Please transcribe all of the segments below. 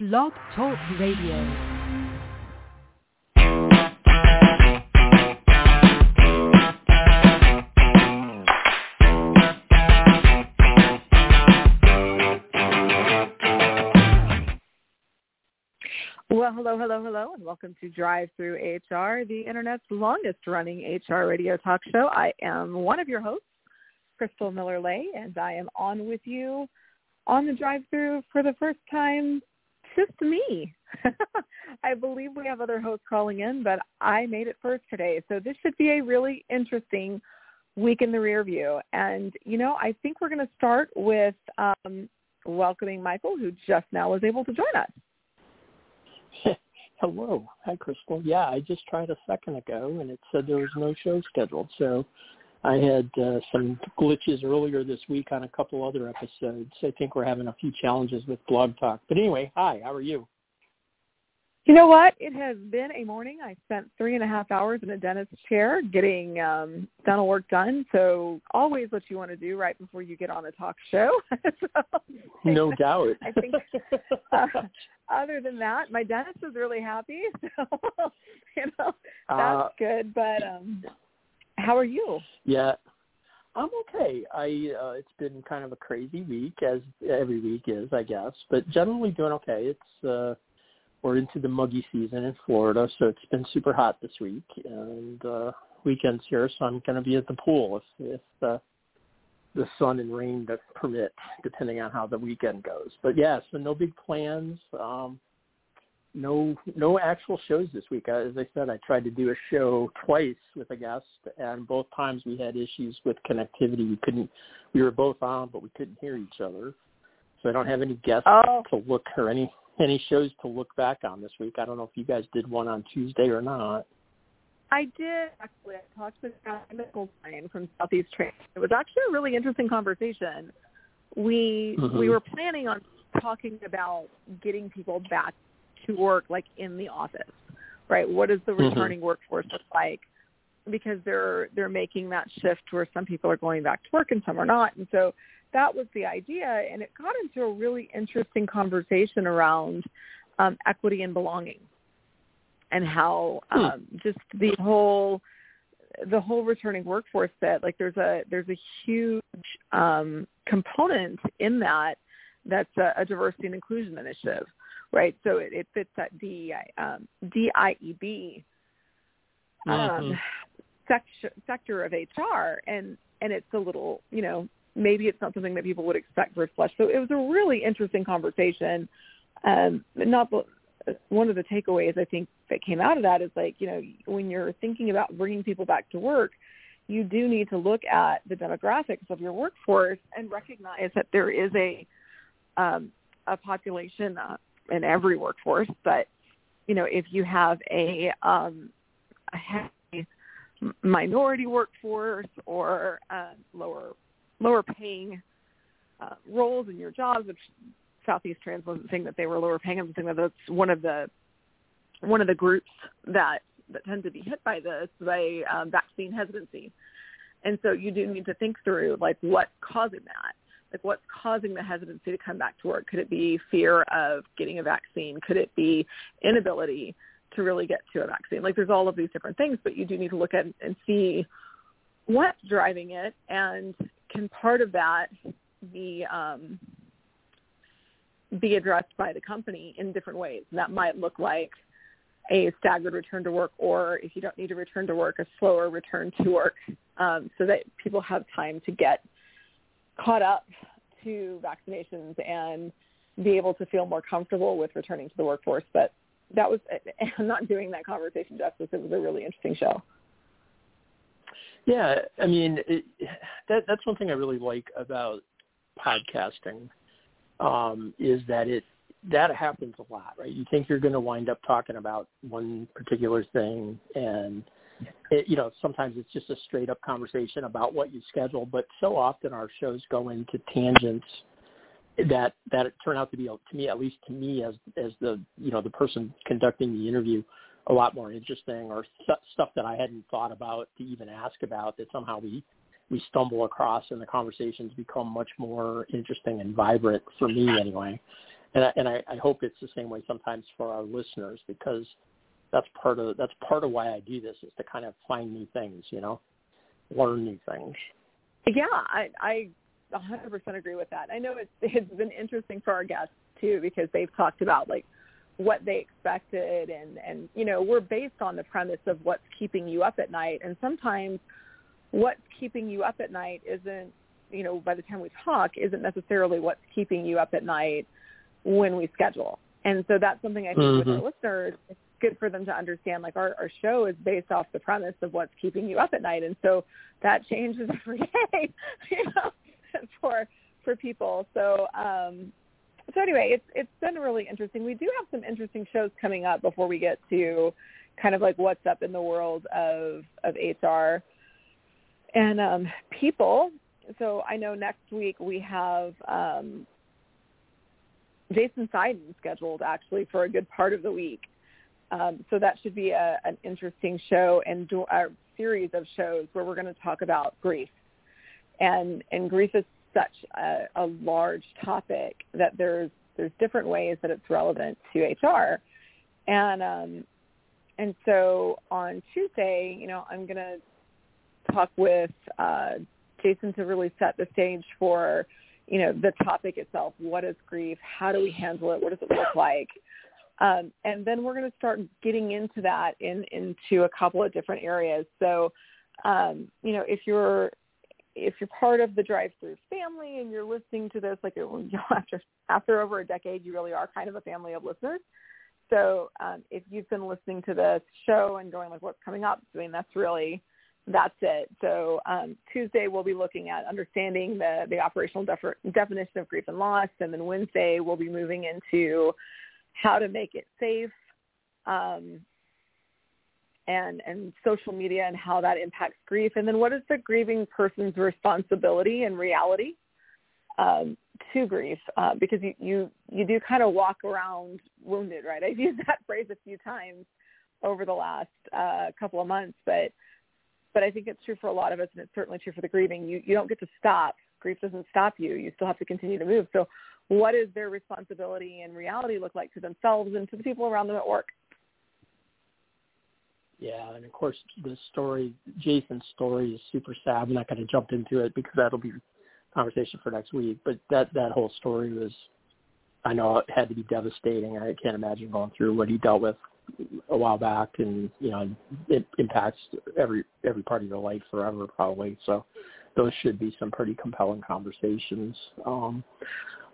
Blog Talk Radio. Well, hello, hello, hello, and welcome to Drive Through HR, the Internet's longest running HR radio talk show. I am one of your hosts, Crystal Miller Lay, and I am on with you on the drive through for the first time, just me. I believe we have other hosts calling in, but I made it first today. So this should be a really interesting week in the rear view. And, you know, I think we're going to start with um, welcoming Michael, who just now was able to join us. Hello. Hi, Crystal. Yeah, I just tried a second ago, and it said there was no show scheduled. So I had uh, some glitches earlier this week on a couple other episodes. I think we're having a few challenges with Blog Talk. But anyway, hi. How are you? You know what? It has been a morning. I spent three and a half hours in a dentist's chair getting um, dental work done. So always what you want to do right before you get on a talk show. so, no doubt. I think uh, other than that, my dentist is really happy. So you know that's uh, good. But um, how are you? Yeah, I'm okay. I uh, it's been kind of a crazy week, as every week is, I guess. But generally doing okay. It's uh, we're into the muggy season in Florida, so it's been super hot this week and uh, weekends here. So I'm going to be at the pool if if uh, the sun and rain permit, depending on how the weekend goes. But yeah, so no big plans. Um, no no actual shows this week. As I said, I tried to do a show twice with a guest, and both times we had issues with connectivity. We couldn't. We were both on, but we couldn't hear each other. So I don't have any guests oh. to look or any any shows to look back on this week. I don't know if you guys did one on Tuesday or not. I did actually. I talked to Scott Mickelstein from Southeast Trade. It was actually a really interesting conversation. We mm-hmm. we were planning on talking about getting people back to work, like in the office, right? What does the mm-hmm. returning mm-hmm. workforce look like? Because they're they're making that shift where some people are going back to work and some are not, and so that was the idea, and it got into a really interesting conversation around um, equity and belonging, and how hmm. um, just the whole the whole returning workforce that like there's a there's a huge um, component in that that's a, a diversity and inclusion initiative, right? So it, it fits that DEI, um, DIEB um, mm-hmm. sector, sector of HR, and and it's a little you know maybe it's not something that people would expect for flesh. So it was a really interesting conversation. Um, not the, one of the takeaways I think that came out of that is like, you know, when you're thinking about bringing people back to work, you do need to look at the demographics of your workforce and recognize that there is a um, a population uh, in every workforce, but you know, if you have a um, a heavy minority workforce or uh, lower lower paying uh, roles in your jobs, which Southeast Trans wasn't saying that they were lower paying. I'm saying that that's one of the one of the groups that that tend to be hit by this by um, vaccine hesitancy. And so you do need to think through like what's causing that. Like what's causing the hesitancy to come back to work? Could it be fear of getting a vaccine? Could it be inability to really get to a vaccine? Like there's all of these different things, but you do need to look at and see what's driving it and can part of that be um, be addressed by the company in different ways? And that might look like a staggered return to work, or if you don't need to return to work, a slower return to work, um, so that people have time to get caught up to vaccinations and be able to feel more comfortable with returning to the workforce. But that was, I'm not doing that conversation justice. It was a really interesting show. Yeah, I mean it, that that's one thing I really like about podcasting um, is that it that happens a lot, right? You think you're going to wind up talking about one particular thing, and it, you know sometimes it's just a straight up conversation about what you schedule. But so often our shows go into tangents that that turn out to be to me at least to me as as the you know the person conducting the interview a lot more interesting or st- stuff that I hadn't thought about to even ask about that somehow we we stumble across and the conversations become much more interesting and vibrant for me anyway. And I, and I, I hope it's the same way sometimes for our listeners because that's part of that's part of why I do this is to kind of find new things, you know, learn new things. Yeah, I I 100% agree with that. I know it's it's been interesting for our guests too because they've talked about like what they expected and and you know we're based on the premise of what's keeping you up at night and sometimes what's keeping you up at night isn't you know by the time we talk isn't necessarily what's keeping you up at night when we schedule and so that's something i think mm-hmm. with our listeners it's good for them to understand like our, our show is based off the premise of what's keeping you up at night and so that changes every day you know for for people so um so anyway, it's it's been really interesting. We do have some interesting shows coming up before we get to kind of like what's up in the world of of HR and um, people. So I know next week we have um, Jason Seiden scheduled actually for a good part of the week. Um, so that should be a, an interesting show and do, a series of shows where we're going to talk about grief. And and grief is such a, a large topic that there's there's different ways that it's relevant to HR, and um, and so on Tuesday, you know, I'm gonna talk with uh, Jason to really set the stage for you know the topic itself. What is grief? How do we handle it? What does it look like? Um, and then we're going to start getting into that in into a couple of different areas. So, um, you know, if you're if you're part of the drive through family and you're listening to this like after after over a decade you really are kind of a family of listeners. So um, if you've been listening to this show and going like what's coming up i mean that's really that's it. So um, tuesday we'll be looking at understanding the the operational def- definition of grief and loss. And then wednesday we'll be moving into how to make it safe um, and and social media and how that impacts grief. And then what is the grieving person's responsibility and reality um, to grief? Uh, because you, you you do kind of walk around wounded right? I've used that phrase a few times over the last uh, couple of months but but i think it's true for a lot of us and it's certainly true for the grieving. You you don't get to stop. Grief doesn't stop you. You still have to continue to move. So what does their responsibility and reality look like to themselves and to the people around them at work yeah, and of course the story, Jason's story is super sad. I'm not going to jump into it because that'll be conversation for next week. But that that whole story was, I know it had to be devastating. I can't imagine going through what he dealt with a while back, and you know it impacts every every part of your life forever probably. So those should be some pretty compelling conversations. Um,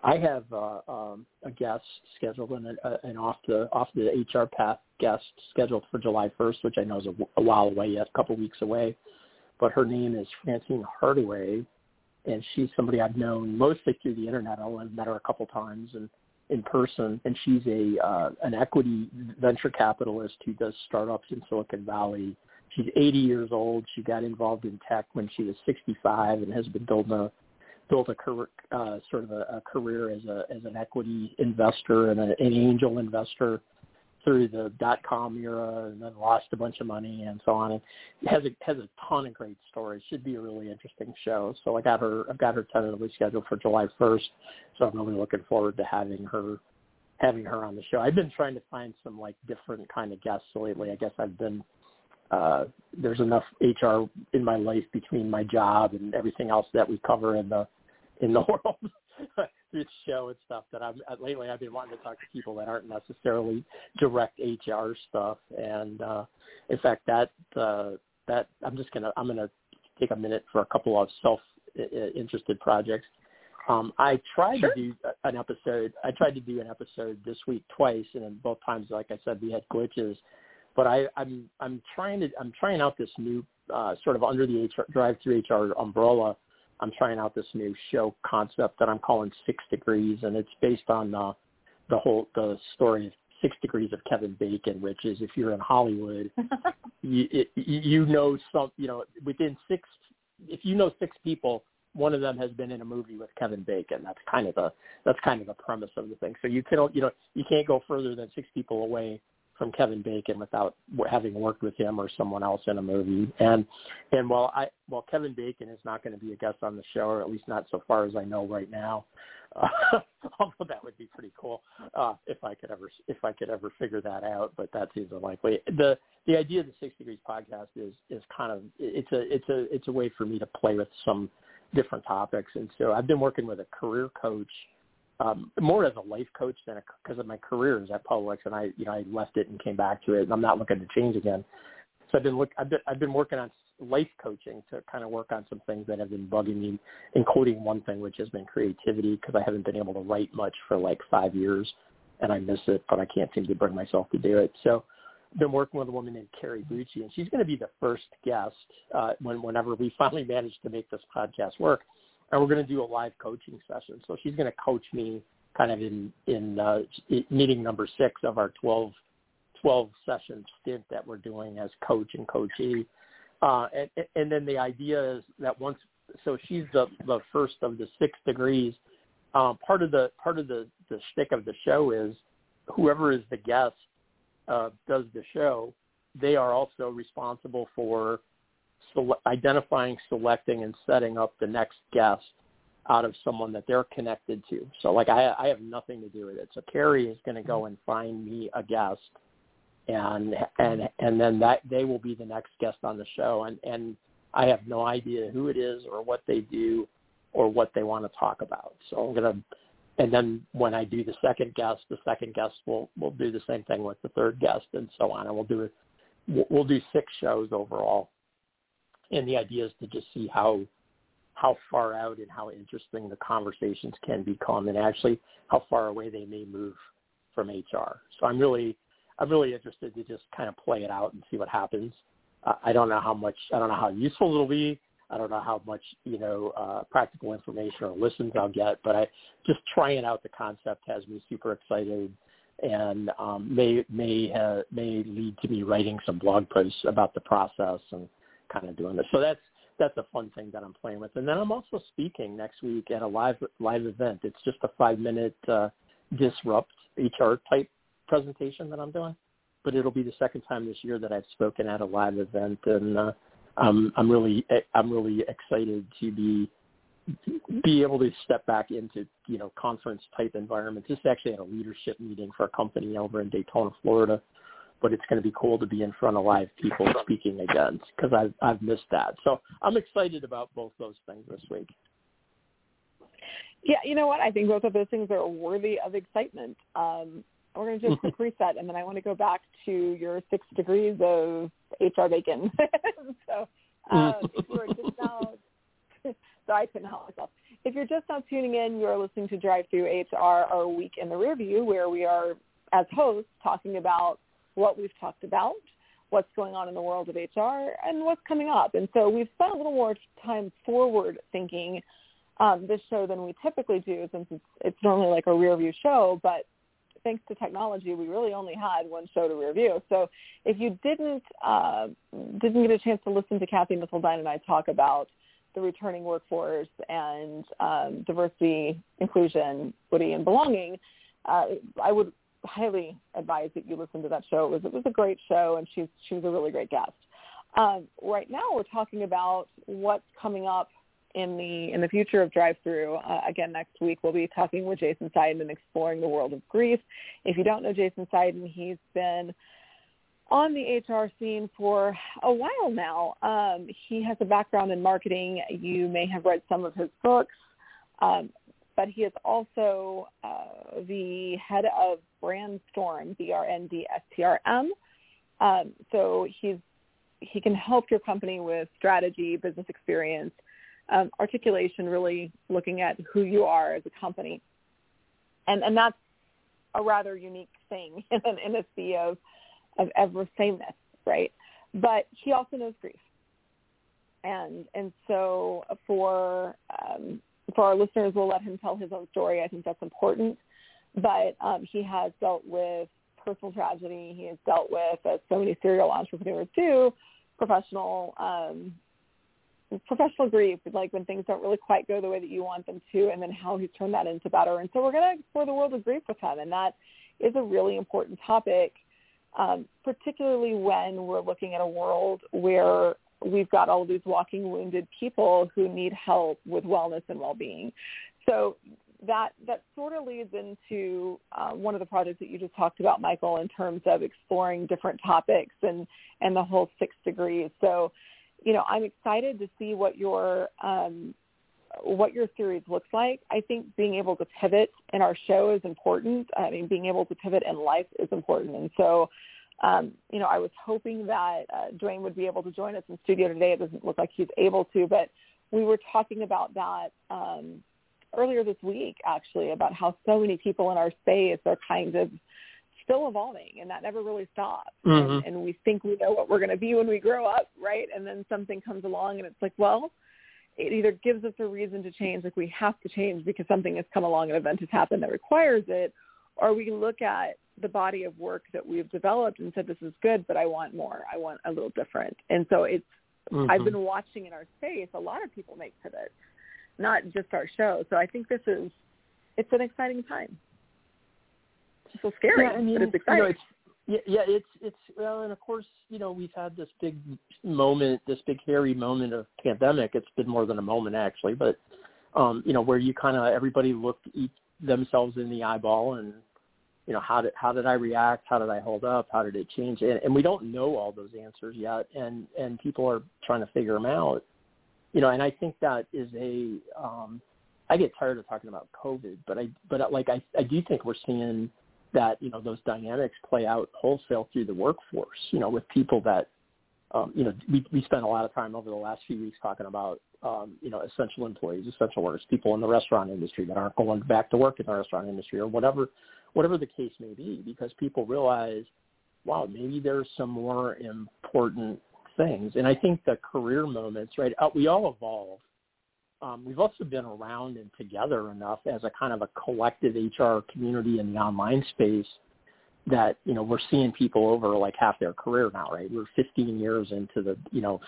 I have uh, um, a guest scheduled and an off the off the HR path guest scheduled for July 1st, which I know is a, a while away yet, a couple weeks away. But her name is Francine Hardaway, and she's somebody I've known mostly through the internet. I've met her a couple times and in person, and she's a uh, an equity venture capitalist who does startups in Silicon Valley. She's 80 years old. She got involved in tech when she was 65 and has been building a built a career, uh, sort of a, a career as a as an equity investor and a, an angel investor through the dot com era and then lost a bunch of money and so on. And has a has a ton of great stories. Should be a really interesting show. So i got her i've got her tentatively scheduled for july first. So i'm really looking forward to having her having her on the show. I've been trying to find some like different kind of guests lately. I guess i've been uh, there's enough HR in my life between my job and everything else that we cover in the in the world the show and stuff that I'm uh, lately I've been wanting to talk to people that aren't necessarily direct HR stuff and uh in fact that uh that I'm just gonna I'm gonna take a minute for a couple of self interested projects. Um, I tried sure. to do an episode. I tried to do an episode this week twice, and both times, like I said, we had glitches but I, I'm I'm trying to I'm trying out this new uh, sort of under the HR, drive through HR umbrella. I'm trying out this new show concept that I'm calling Six Degrees, and it's based on uh, the whole the story of Six Degrees of Kevin Bacon, which is if you're in Hollywood, you it, you know some you know within six if you know six people, one of them has been in a movie with Kevin Bacon. That's kind of the that's kind of the premise of the thing. So you can you know you can't go further than six people away from Kevin Bacon without having worked with him or someone else in a movie. And and while I while Kevin Bacon is not going to be a guest on the show, or at least not so far as I know right now, uh, although that would be pretty cool uh, if I could ever if I could ever figure that out. But that seems unlikely. the The idea of the Six Degrees podcast is is kind of it's a it's a it's a way for me to play with some different topics. And so I've been working with a career coach um, more as a life coach than because of my career is at Publix, and I, you know, I left it and came back to it, and I'm not looking to change again. So I've been look, I've been, I've been working on life coaching to kind of work on some things that have been bugging me, including one thing which has been creativity because I haven't been able to write much for like five years, and I miss it, but I can't seem to bring myself to do it. So I've been working with a woman named Carrie Bucci, and she's going to be the first guest uh, when whenever we finally manage to make this podcast work and we're going to do a live coaching session. So she's going to coach me kind of in in uh, meeting number six of our 12, 12 session stint that we're doing as coach and coachee. Uh, and, and then the idea is that once, so she's the, the first of the six degrees. Um, part of the part of the the shtick of the show is whoever is the guest uh, does the show. They are also responsible for sele- identifying, selecting, and setting up the next guest out of someone that they're connected to. So like I, I have nothing to do with it. So Carrie is going to go mm-hmm. and find me a guest, and mm-hmm. and and then that they will be the next guest on the show. And and I have no idea who it is or what they do or what they want to talk about. So I'm gonna. And then when I do the second guest, the second guest will will do the same thing with the third guest, and so on. And we'll do it. We'll do six shows overall and the idea is to just see how how far out and how interesting the conversations can become and actually how far away they may move from HR. So I'm really I'm really interested to just kind of play it out and see what happens. Uh, I don't know how much I don't know how useful it'll be. I don't know how much you know uh, practical information or listens I'll get, but I just trying out the concept has me super excited and um, may may uh, may lead to me writing some blog posts about the process and kind of doing this. So that's that's a fun thing that I'm playing with. And then I'm also speaking next week at a live live event. It's just a five minute uh, disrupt HR type presentation that I'm doing. But it'll be the second time this year that I've spoken at a live event, and uh, I'm I'm really I'm really excited to be be able to step back into you know conference type environments. This is actually at a leadership meeting for a company over in Daytona, Florida, but it's going to be cool to be in front of live people speaking again because I've I've missed that. So I'm excited about both those things this week. Yeah, you know what? I think both of those things are worthy of excitement. Um, we're going to do a quick reset, and then I want to go back to your six degrees of HR bacon. so uh, if you're just now, sorry, I couldn't help myself. If you're just now tuning in, you're listening to Drive Through HR, our week in the rearview, where we are, as hosts, talking about what we've talked about, what's going on in the world of HR, and what's coming up. And so we've spent a little more time forward thinking um, this show than we typically do since it's, it's normally like a rear view show, but thanks to technology, we really only had one show to review. So if you didn't uh, didn't get a chance to listen to Kathy Missildine and I talk about the returning workforce and um, diversity, inclusion, equity, and belonging, uh, I would highly advise that you listen to that show. It was it was a great show, and she's she was a really great guest. Um, right now, we're talking about what's coming up in the in the future of drive through. Uh, again, next week we'll be talking with Jason Seiden and exploring the world of grief. If you don't know Jason Seiden, he's been on the HR scene for a while now. Um, he has a background in marketing. You may have read some of his books. Um, but he is also uh, the head of Brandstorm, B-R-N-D-S-T-R-M. Um, so he's he can help your company with strategy, business experience, um, articulation, really looking at who you are as a company, and and that's a rather unique thing in, in a sea of of ever sameness, right? But he also knows grief, and and so for um, for our listeners, we'll let him tell his own story. I think that's important. but um, he has dealt with personal tragedy. He has dealt with, as so many serial entrepreneurs do, professional um, professional grief, like when things don't really quite go the way that you want them to, and then how he's turned that into better. And so we're going to explore the world of grief with him, and that is a really important topic, um, particularly when we're looking at a world where we've got all these walking wounded people who need help with wellness and well-being. So that that sort of leads into uh, one of the projects that you just talked about, Michael, in terms of exploring different topics and and the whole six degrees. So, you know, I'm excited to see what your um, what your series looks like. I think being able to pivot in our show is important. I mean, being able to pivot in life is important, and so. Um, you know, I was hoping that uh, Dwayne would be able to join us in studio today. It doesn't look like he's able to, but we were talking about that um, earlier this week actually about how so many people in our space are kind of still evolving and that never really stops mm-hmm. and, and we think we know what we're going to be when we grow up right and then something comes along and it's like well it either gives us a reason to change like we have to change because something has come along an event has happened that requires it or we look at the body of work that we've developed and said this is good but i want more i want a little different and so it's mm-hmm. i've been watching in our space a lot of people make pivots not just our show. So I think this is it's an exciting time. It's so scary, yeah, I mean, but it's exciting. You know, it's, yeah, yeah, it's it's well, and of course, you know, we've had this big moment, this big hairy moment of pandemic. It's been more than a moment actually, but um, you know, where you kind of everybody looked each themselves in the eyeball and you know how did how did I react? How did I hold up? How did it change? And, and we don't know all those answers yet, and and people are trying to figure them out you know, and I think that is a. Um, I get tired of talking about COVID, but I but like I I do think we're seeing that you know those dynamics play out wholesale through the workforce. You know, with people that um, you know we we spent a lot of time over the last few weeks talking about um, you know essential employees, essential workers, people in the restaurant industry that aren't going back to work in the restaurant industry or whatever whatever the case may be, because people realize, wow, maybe there's some more important things. And I think the career moments, right? Uh, we all evolve. Um, we've also been around and together enough as a kind of a collective HR community in the online space that you know we're seeing people over like half their career now, right? We're 15 years into the you know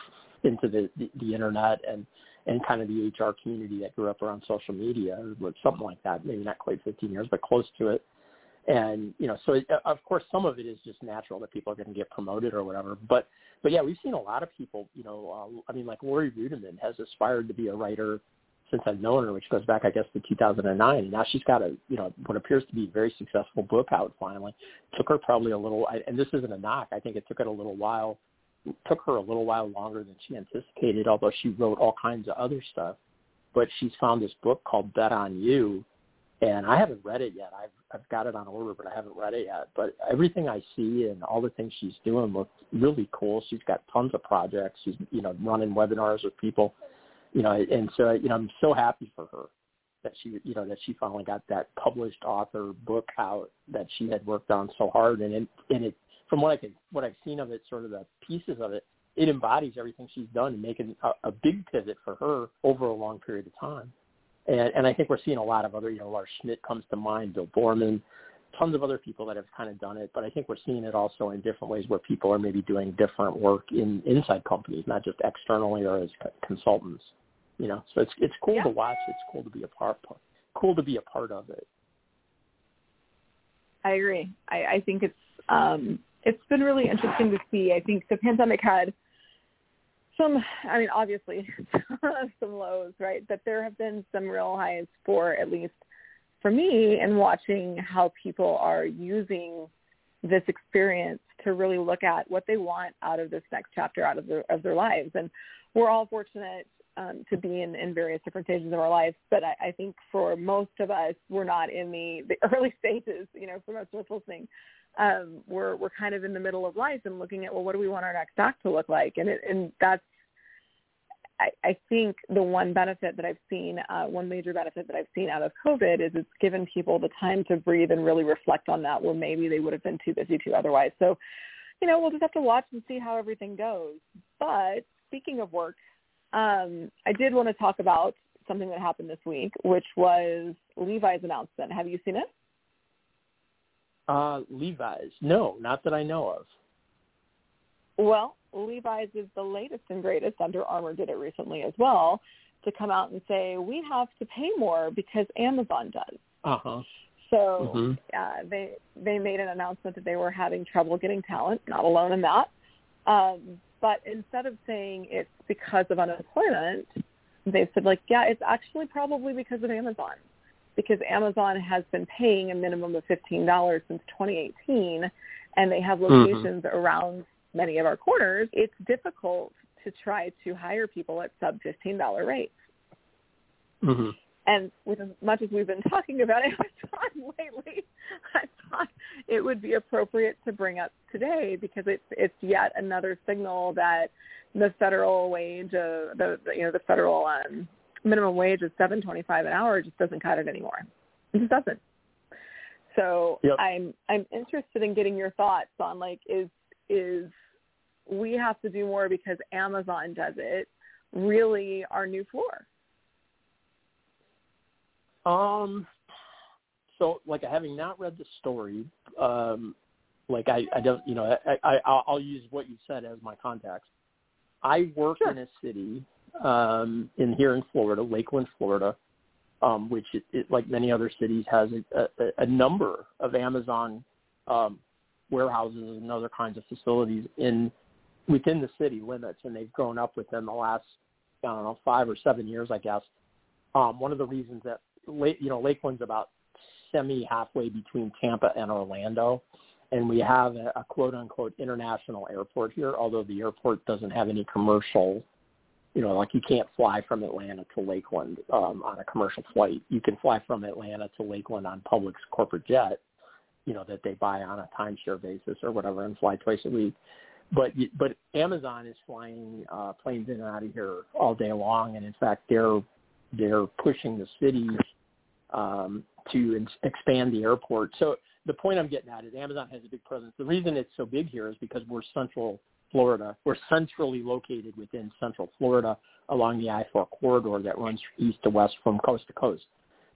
into the the, the internet and and kind of the HR community that grew up around social media or something like that. Maybe not quite 15 years, but close to it. And you know, so it, of course, some of it is just natural that people are going to get promoted or whatever. But but yeah, we've seen a lot of people. You know, uh, I mean, like Laurie Ruettimann has aspired to be a writer since I've known her, which goes back, I guess, to 2009. And now she's got a, you know, what appears to be a very successful book out finally. Took her probably a little, and this isn't a knock. I think it took it a little while, took her a little while longer than she anticipated, although she wrote all kinds of other stuff. But she's found this book called Bet on You, and I haven't read it yet. I've I've got it on order, but I haven't read it yet. But everything I see and all the things she's doing look really cool. She's got tons of projects. She's you know running webinars with people, you know, and so you know I'm so happy for her that she you know that she finally got that published author book out that she had worked on so hard and it and it from what I can what I've seen of it, sort of the pieces of it, it embodies everything she's done and making a, a big pivot for her over a long period of time. And, and I think we're seeing a lot of other, you know, Lars Schmidt comes to mind, Bill Boorman, tons of other people that have kind of done it. But I think we're seeing it also in different ways where people are maybe doing different work in inside companies, not just externally or as consultants. You know, so it's it's cool yeah. to watch. It's cool to be a part. Cool to be a part of it. I agree. I, I think it's um, it's been really interesting to see. I think the pandemic had some, I mean, obviously some lows, right? But there have been some real highs for at least for me in watching how people are using this experience to really look at what they want out of this next chapter out of their of their lives. And we're all fortunate um, to be in, in various different stages of our lives. But I, I think for most of us, we're not in the, the early stages, you know, for most of us listening. Um, we're we're kind of in the middle of life and looking at well, what do we want our next act to look like? And it, and that's I, I think the one benefit that I've seen, uh, one major benefit that I've seen out of COVID is it's given people the time to breathe and really reflect on that where maybe they would have been too busy to otherwise. So, you know, we'll just have to watch and see how everything goes. But speaking of work, um, I did want to talk about something that happened this week, which was Levi's announcement. Have you seen it? Uh, Levi's. No, not that I know of. Well, Levi's is the latest and greatest. Under Armour did it recently as well to come out and say we have to pay more because Amazon does. Uh huh. So Mhm. uh, they they made an announcement that they were having trouble getting talent. Not alone in that. Um, but instead of saying it's because of unemployment, they said like, yeah, it's actually probably because of Amazon, because Amazon has been paying a minimum of fifteen dollars since 2018, and they have locations around many of our corners. It's difficult to try to hire people at sub fifteen dollar rates. Mhm. And with as much as we've been talking about Amazon lately, I thought it would be appropriate to bring up today because it's it's yet another signal that the federal wage, uh, the the, you know the federal um, minimum wage of seven twenty five an hour just doesn't cut it anymore. It just doesn't. So Yep. I'm I'm interested in getting your thoughts on like is is we have to do more because Amazon does it really our new floor? Um, so like having not read the story, um, like I, I don't, you know, I, I, I'll I'll use what you said as my context. I work Sure. in a city um, in here in Florida, Lakeland, Florida, um, which it, it, like many other cities has a, a, a number of Amazon um, warehouses and other kinds of facilities in within the city limits, and they've grown up within the last I don't know five or seven years, I guess. Um, one of the reasons that you know Lakeland's about semi halfway between Tampa and Orlando, and we have a, a quote unquote international airport here. Although the airport doesn't have any commercial, you know, like you can't fly from Atlanta to Lakeland um, on a commercial flight. You can fly from Atlanta to Lakeland on Publix corporate jet, you know, that they buy on a timeshare basis or whatever, and fly twice a week. But but Amazon is flying uh, planes in and out of here all day long, and in fact they're they're pushing the city um, to ins- expand the airport. So the point I'm getting at is Amazon has a big presence. The reason it's so big here is because we're central Florida. We're centrally located within central Florida along the I-4 corridor that runs east to west from coast to coast.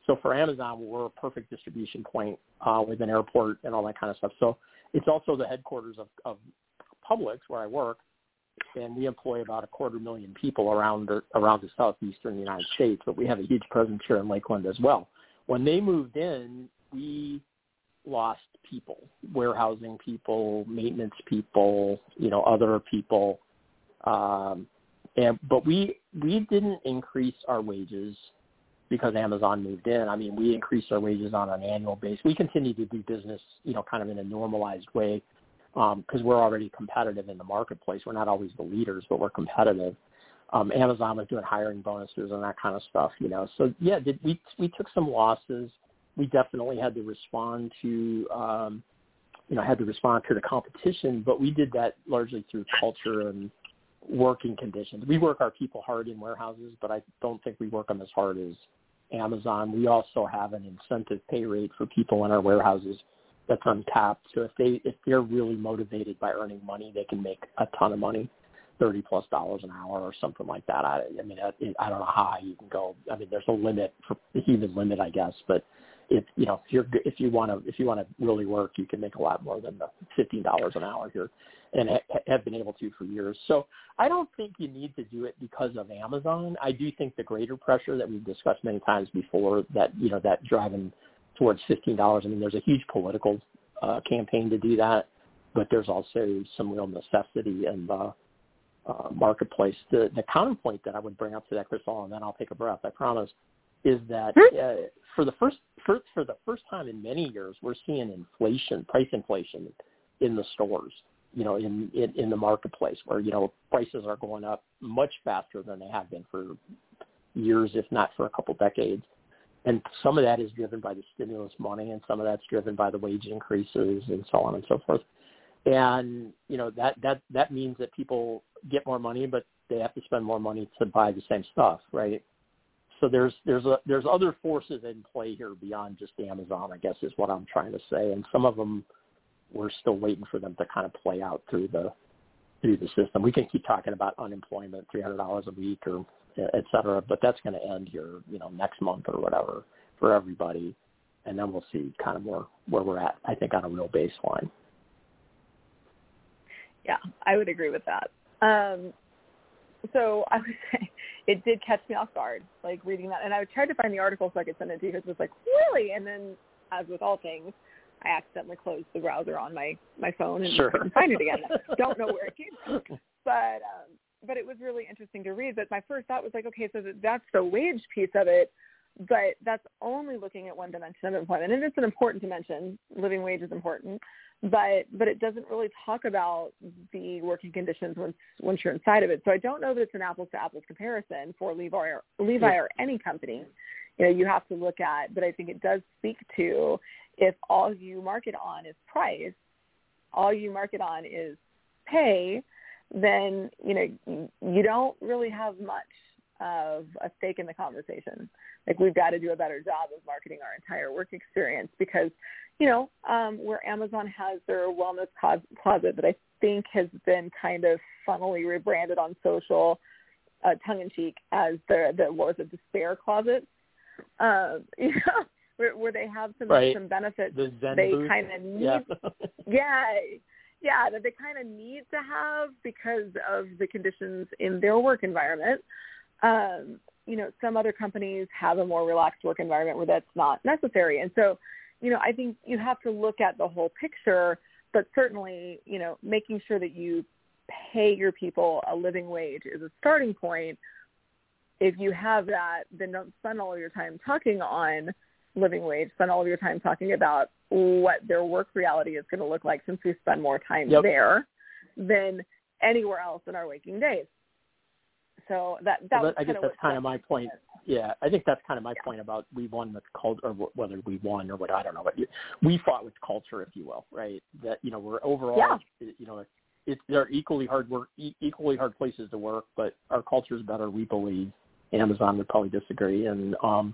So for Amazon, we're a perfect distribution point uh, with an airport and all that kind of stuff. So it's also the headquarters of, of Publix, where I work, and we employ about a quarter million people around around the southeastern United States. But we have a huge presence here in Lakeland as well. When they moved in, we lost people, warehousing people, maintenance people, you know, other people. Um, and but we we didn't increase our wages because Amazon moved in. I mean, we increased our wages on an annual basis. We continue to do business, you know, kind of in a normalized way Um because we're already competitive in the marketplace. We're not always the leaders, but we're competitive. Um, Amazon was doing hiring bonuses and that kind of stuff, you know. So yeah, did, we we took some losses. We definitely had to respond to, um, you know, had to respond to the competition, but we did that largely through culture and working conditions. We work our people hard in warehouses, but I don't think we work them as hard as Amazon. We also have an incentive pay rate for people in our warehouses that's untapped. So if they if they're really motivated by earning money, they can make a ton of money, thirty plus dollars an hour or something like that. I, I mean, I, I don't know how high you can go. I mean, there's a limit for human limit, I guess, but if you know if you're if you want to if you want to really work, you can make a lot more than the fifteen dollars an hour here, and ha- have been able to for years. So I don't think you need to do it because of Amazon. I do think the greater pressure that we've discussed many times before that you know that driving towards fifteen dollars. I mean, there's a huge political uh, campaign to do that, but there's also some real necessity in the uh, marketplace. The the counterpoint that I would bring up to that, Crystal, and then I'll take a breath. I promise. Is that uh, for the first for, for the first time in many years, we're seeing inflation, price inflation, in the stores. You know, in, in in the marketplace, where you know prices are going up much faster than they have been for years, if not for a couple decades and some of that is driven by the stimulus money and some of that's driven by the wage increases and so on and so forth and you know that that that means that people get more money but they have to spend more money to buy the same stuff right so there's there's a there's other forces in play here beyond just amazon i guess is what i'm trying to say and some of them we're still waiting for them to kind of play out through the through the system we can keep talking about unemployment three hundred dollars a week or et cetera, but that's going to end here, you know, next month or whatever for everybody. and then we'll see kind of more where we're at. I think on a real baseline. Yeah, I would agree with that. Um, so I would say it did catch me off guard, like reading that. And I tried to find the article so I could send it to you because it was like, really? And then, as with all things, I accidentally closed the browser on my my phone and sure. couldn't find it again. I don't know where it came from, but um, but it was really interesting to read. But my first thought was like, okay, so that's the wage piece of it, but that's only looking at one dimension of employment, and it's an important dimension. Living wage is important, but but it doesn't really talk about the working conditions once once you're inside of it. So I don't know that it's an apples to apples comparison for Levi or Levi or any company. You know, you have to look at, but I think it does speak to if all you market on is price, all you market on is pay, then you know you don't really have much of a stake in the conversation. Like we've got to do a better job of marketing our entire work experience because, you know, um, where Amazon has their wellness closet that I think has been kind of funnily rebranded on social, uh, tongue in cheek as the the what was it, despair closet. Um, you know, where, where they have some right. some benefits the they kind of need. Yeah. yeah, yeah, that they kind of need to have because of the conditions in their work environment. Um, you know, some other companies have a more relaxed work environment where that's not necessary. And so, you know, I think you have to look at the whole picture, but certainly, you know, making sure that you pay your people a living wage is a starting point. If you have that, then don't spend all of your time talking on living wage, spend all of your time talking about what their work reality is going to look like since we spend more time Yep. there than anywhere else in our waking days. So that that Well, was I guess that's kind of my point. Yeah, I think that's kind of my point about we won with culture, or whether we won or what I don't know. But we fought with culture, if you will, right? That you know we're overall, Yeah. you know, it's they're equally hard work, equally hard places to work, but our culture is better, we believe. Amazon would probably disagree, and um,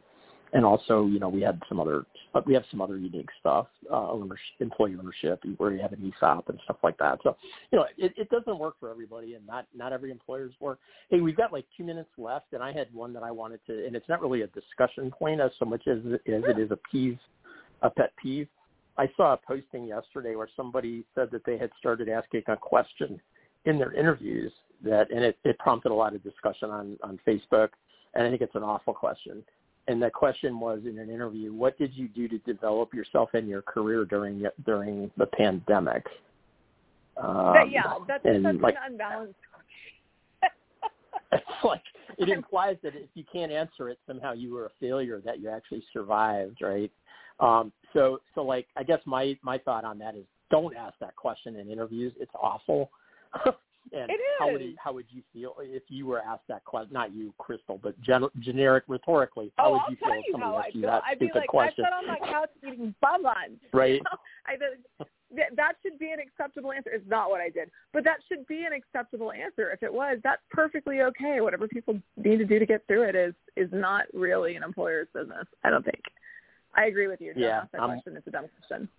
and also you know we had some other we have some other unique stuff, uh, ownership, employee ownership, where you have an ESOP and stuff like that. So you know it, it doesn't work for everybody, and not not every employer's work. Hey, we've got like two minutes left, and I had one that I wanted to, and it's not really a discussion point as so much as, as it is a peeve, a pet peeve. I saw a posting yesterday where somebody said that they had started asking a question in their interviews that, and it, it prompted a lot of discussion on on Facebook, and I think it's an awful question. And the question was in an interview, what did you do to develop yourself and your career during during the pandemic? Um, yeah, that's and such like, an unbalanced. it's like it implies that if you can't answer it, somehow you were a failure that you actually survived, right? Um, so, so like, I guess my my thought on that is, don't ask that question in interviews. It's awful. and It how would you, how would you feel if you were asked that question? Not you, Crystal, but gen- generic rhetorically. How oh, would I'll you tell feel if you somebody how I asked you feel. that I'd be like, question? I sat on my couch eating lunch. Right. I, that, that should be an acceptable answer. It's not what I did, but that should be an acceptable answer. If it was, that's perfectly okay. Whatever people need to do to get through it is is not really an employer's business. I don't think. I agree with you. Don't Yeah, ask that I'm- question. It's a dumb question.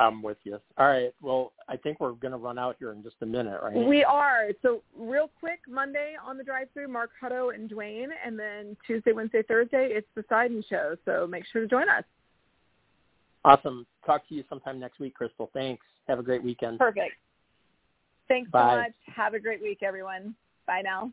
I'm with you. All right. Well, I think we're going to run out here in just a minute, right? We are. So real quick, Monday on the drive-through, Mark Hutto and Dwayne, and then Tuesday, Wednesday, Thursday, it's the Seiden Show. So make sure to join us. awesome. Talk to you sometime next week, Crystal. Thanks. Have a great weekend. Perfect. Thanks Bye. so much. Have a great week, everyone. Bye now.